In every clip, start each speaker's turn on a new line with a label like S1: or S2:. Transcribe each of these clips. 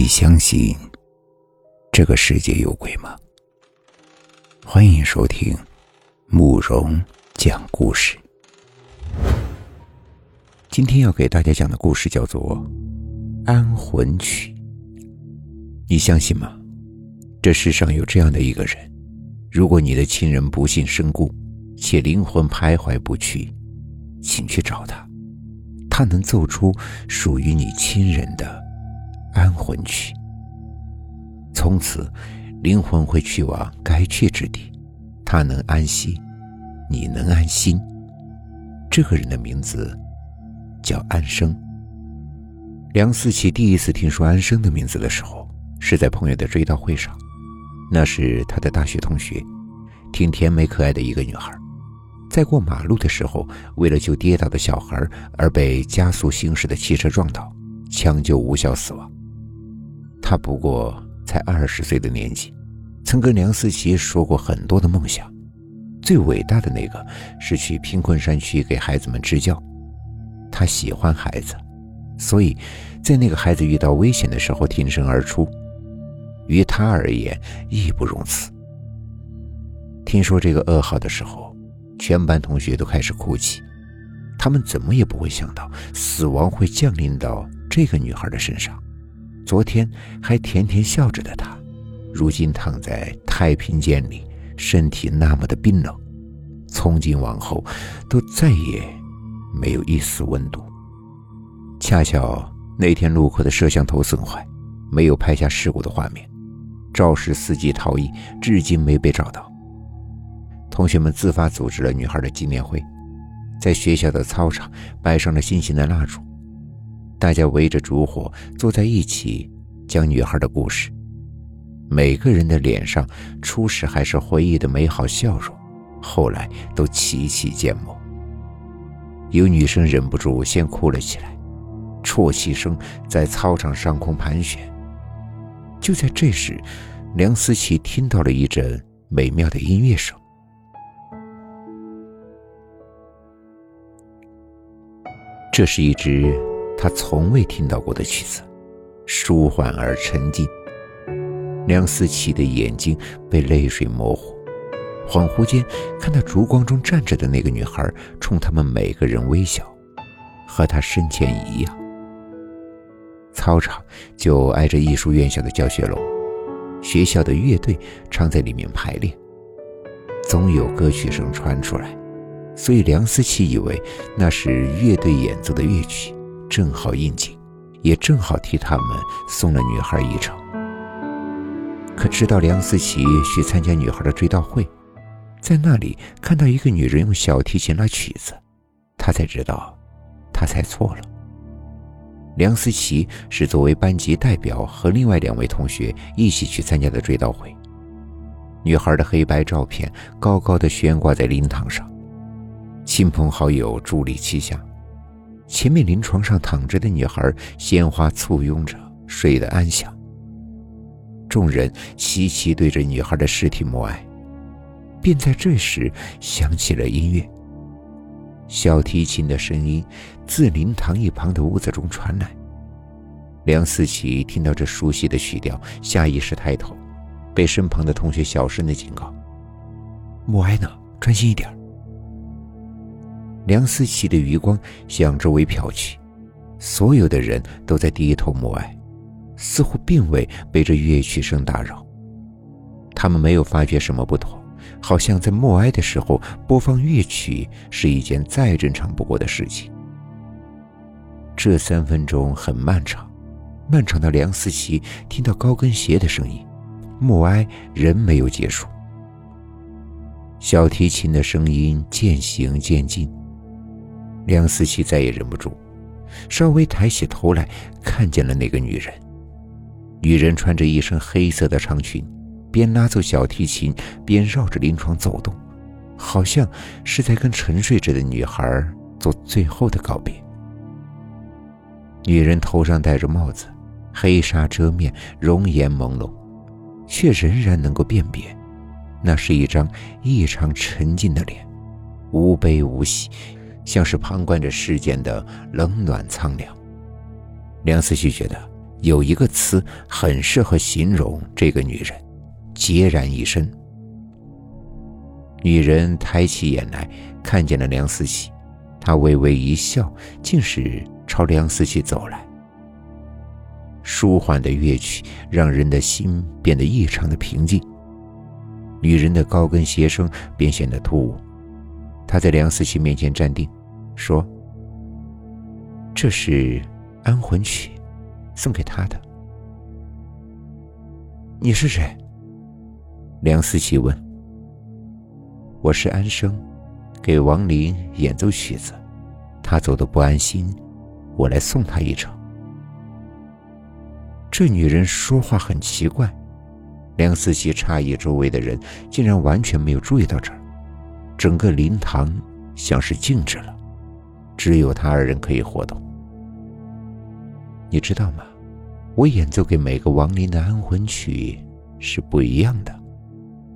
S1: 你相信这个世界有鬼吗？欢迎收听慕容讲故事。今天要给大家讲的故事叫做《安魂曲》。你相信吗？这世上有这样的一个人，如果你的亲人不幸身故，且灵魂徘徊不去，请去找他，他能奏出属于你亲人的安魂曲。从此，灵魂会去往该去之地，他能安息，你能安心。这个人的名字叫安生。梁思琪第一次听说安生的名字的时候，是在朋友的追悼会上，那是他的大学同学，挺甜美可爱的一个女孩。在过马路的时候，为了救跌倒的小孩而被加速行驶的汽车撞倒，抢救无效死亡。他不过才二十岁的年纪，曾跟梁思琪说过很多的梦想，最伟大的那个是去贫困山区给孩子们支教。他喜欢孩子，所以在那个孩子遇到危险的时候挺身而出，于他而言义不容辞。听说这个噩耗的时候。全班同学都开始哭泣，他们怎么也不会想到死亡会降临到这个女孩的身上。昨天还甜甜笑着的她，如今躺在太平间里，身体那么的冰冷，从今往后都再也没有一丝温度。恰巧那天路口的摄像头损坏，没有拍下事故的画面，肇事司机逃逸，至今没被找到。同学们自发组织了女孩的纪念会，在学校的操场摆上了心形的蜡烛，大家围着烛火坐在一起，讲女孩的故事。每个人的脸上初始还是回忆的美好笑容，后来都齐齐缄默。有女生忍不住先哭了起来，啜泣声在操场上空盘旋。就在这时，梁思琪听到了一阵美妙的音乐声。这是一支他从未听到过的曲子，舒缓而沉静。梁思琪的眼睛被泪水模糊，恍惚间看到烛光中站着的那个女孩冲他们每个人微笑，和她生前一样。操场就挨着艺术院校的教学楼，学校的乐队常在里面排练，总有歌曲声传出来。所以梁思琪以为那是乐队演奏的乐曲，正好应景，也正好替他们送了女孩一程。可直到梁思琪去参加女孩的追悼会，在那里看到一个女人用小提琴拉曲子，他才知道，他猜错了。梁思琪是作为班级代表和另外两位同学一起去参加的追悼会。女孩的黑白照片高高的悬挂在灵堂上。亲朋好友伫立其下，前面临床上躺着的女孩，鲜花簇拥着，睡得安详。众人齐齐对着女孩的尸体默哀，便在这时响起了音乐。小提琴的声音自灵堂一旁的屋子中传来。梁思琪听到这熟悉的曲调，下意识抬头，被身旁的同学小声的警告：“默哀呢，专心一点。”梁思琪的余光向周围瞟去，所有的人都在低头默哀，似乎并未被这乐曲声打扰。他们没有发觉什么不妥，好像在默哀的时候播放乐曲是一件再正常不过的事情。这三分钟很漫长，漫长到梁思琪听到高跟鞋的声音，默哀仍没有结束。小提琴的声音渐行渐近。梁思琪再也忍不住，稍微抬起头来，看见了那个女人。女人穿着一身黑色的长裙，边拉奏小提琴，边绕着临床走动，好像是在跟沉睡着的女孩做最后的告别。女人头上戴着帽子，黑纱遮面，容颜朦胧，却仍然能够辨别，那是一张异常沉静的脸，无悲无喜。像是旁观着世间的冷暖苍凉。梁思琪觉得有一个词很适合形容这个女人，孑然一身。女人抬起眼来，看见了梁思琪，她微微一笑，竟是朝梁思琪走来。舒缓的乐曲让人的心变得异常的平静。女人的高跟鞋声便显得突兀。他在梁思琪面前站定，说：“这是安魂曲，送给他的。”你是谁？梁思琪问。“我是安生，给王林演奏曲子，他走的不安心，我来送他一程。”这女人说话很奇怪，梁思琪诧异，周围的人竟然完全没有注意到这儿。整个灵堂像是静止了，只有他二人可以活动。你知道吗？我演奏给每个亡灵的安魂曲是不一样的，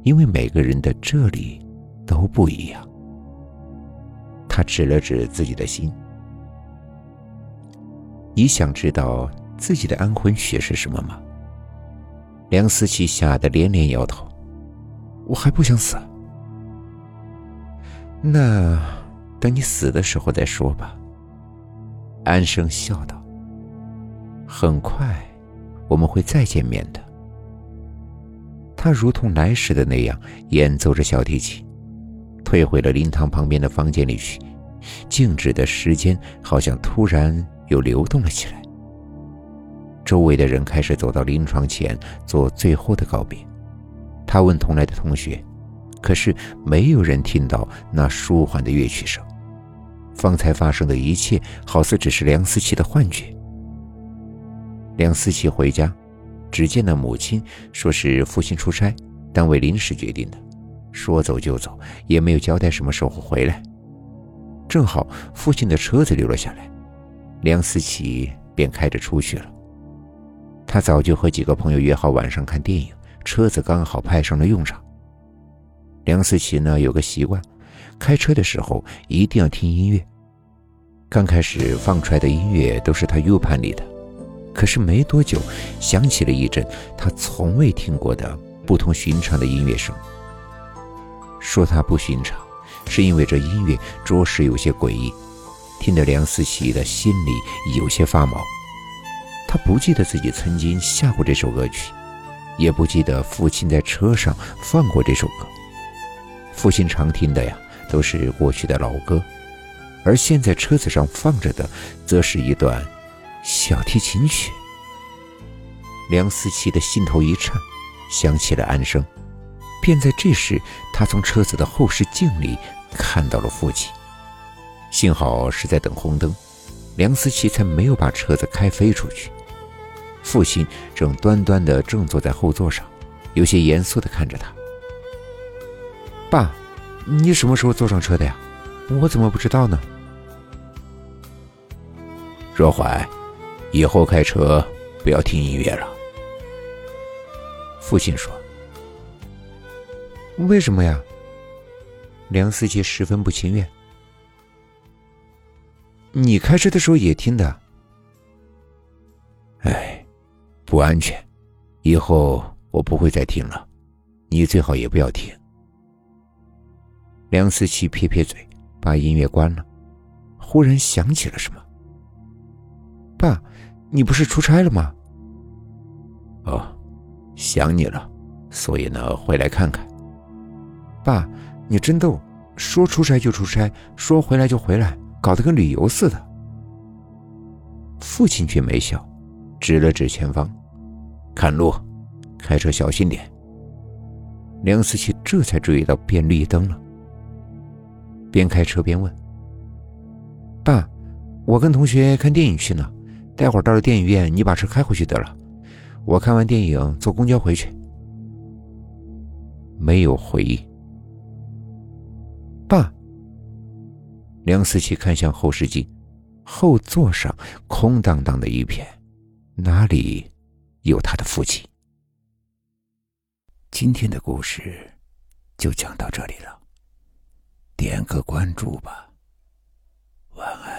S1: 因为每个人的这里都不一样。他指了指自己的心，你想知道？自己的安魂曲是什么吗？梁思琪吓得连连摇头。我还不想死。那等你死的时候再说吧。安生笑道。很快，我们会再见面的。他如同来时的那样演奏着小提琴，退回了灵堂旁边的房间里去。静止的时间好像突然又流动了起来。周围的人开始走到临床前做最后的告别。他问同来的同学，可是没有人听到那舒缓的乐曲声。方才发生的一切好似只是梁思琪的幻觉。梁思琪回家，只见那母亲说是父亲出差，单位临时决定的，说走就走，也没有交代什么时候回来。正好父亲的车子留了下来，梁思琪便开着出去了。他早就和几个朋友约好晚上看电影，车子刚好派上了用场。梁思琪呢有个习惯，开车的时候一定要听音乐。刚开始放出来的音乐都是他 U 盘里的，可是没多久，响起了一阵他从未听过的不同寻常的音乐声。说他不寻常，是因为这音乐着实有些诡异，听得梁思琪的心里有些发毛。他不记得自己曾经下过这首歌曲，也不记得父亲在车上放过这首歌。父亲常听的呀，都是过去的老歌，而现在车子上放着的，则是一段小提琴曲。梁思琪的心头一颤，想起了安生，便在这时，他从车子的后视镜里看到了父亲。幸好是在等红灯，梁思琪才没有把车子开飞出去。父亲正端端的正坐在后座上，有些严肃的看着他。爸，你什么时候坐上车的呀？我怎么不知道呢？
S2: 若怀，以后开车不要听音乐了。
S1: 父亲说。为什么呀？梁思琪十分不情愿。你开车的时候也听的。
S2: 哎。不安全，以后我不会再听了，你最好也不要听。
S1: 梁思琪撇撇嘴，把音乐关了。忽然想起了什么：“爸，你不是出差了吗？”“
S2: 哦，想你了，所以呢，回来看看。”“
S1: 爸，你真逗，说出差就出差，说回来就回来，搞得跟旅游似的。”父亲却没笑。指了指前方，
S2: 看路，开车小心点。
S1: 梁思琪这才注意到变绿灯了，边开车边问：“爸，我跟同学看电影去呢，待会儿到了电影院，你把车开回去得了。我看完电影坐公交回去。”没有回应。爸，梁思琪看向后视镜，后座上空荡荡的一片。哪里有他的父亲？
S2: 今天的故事就讲到这里了，点个关注吧，晚安。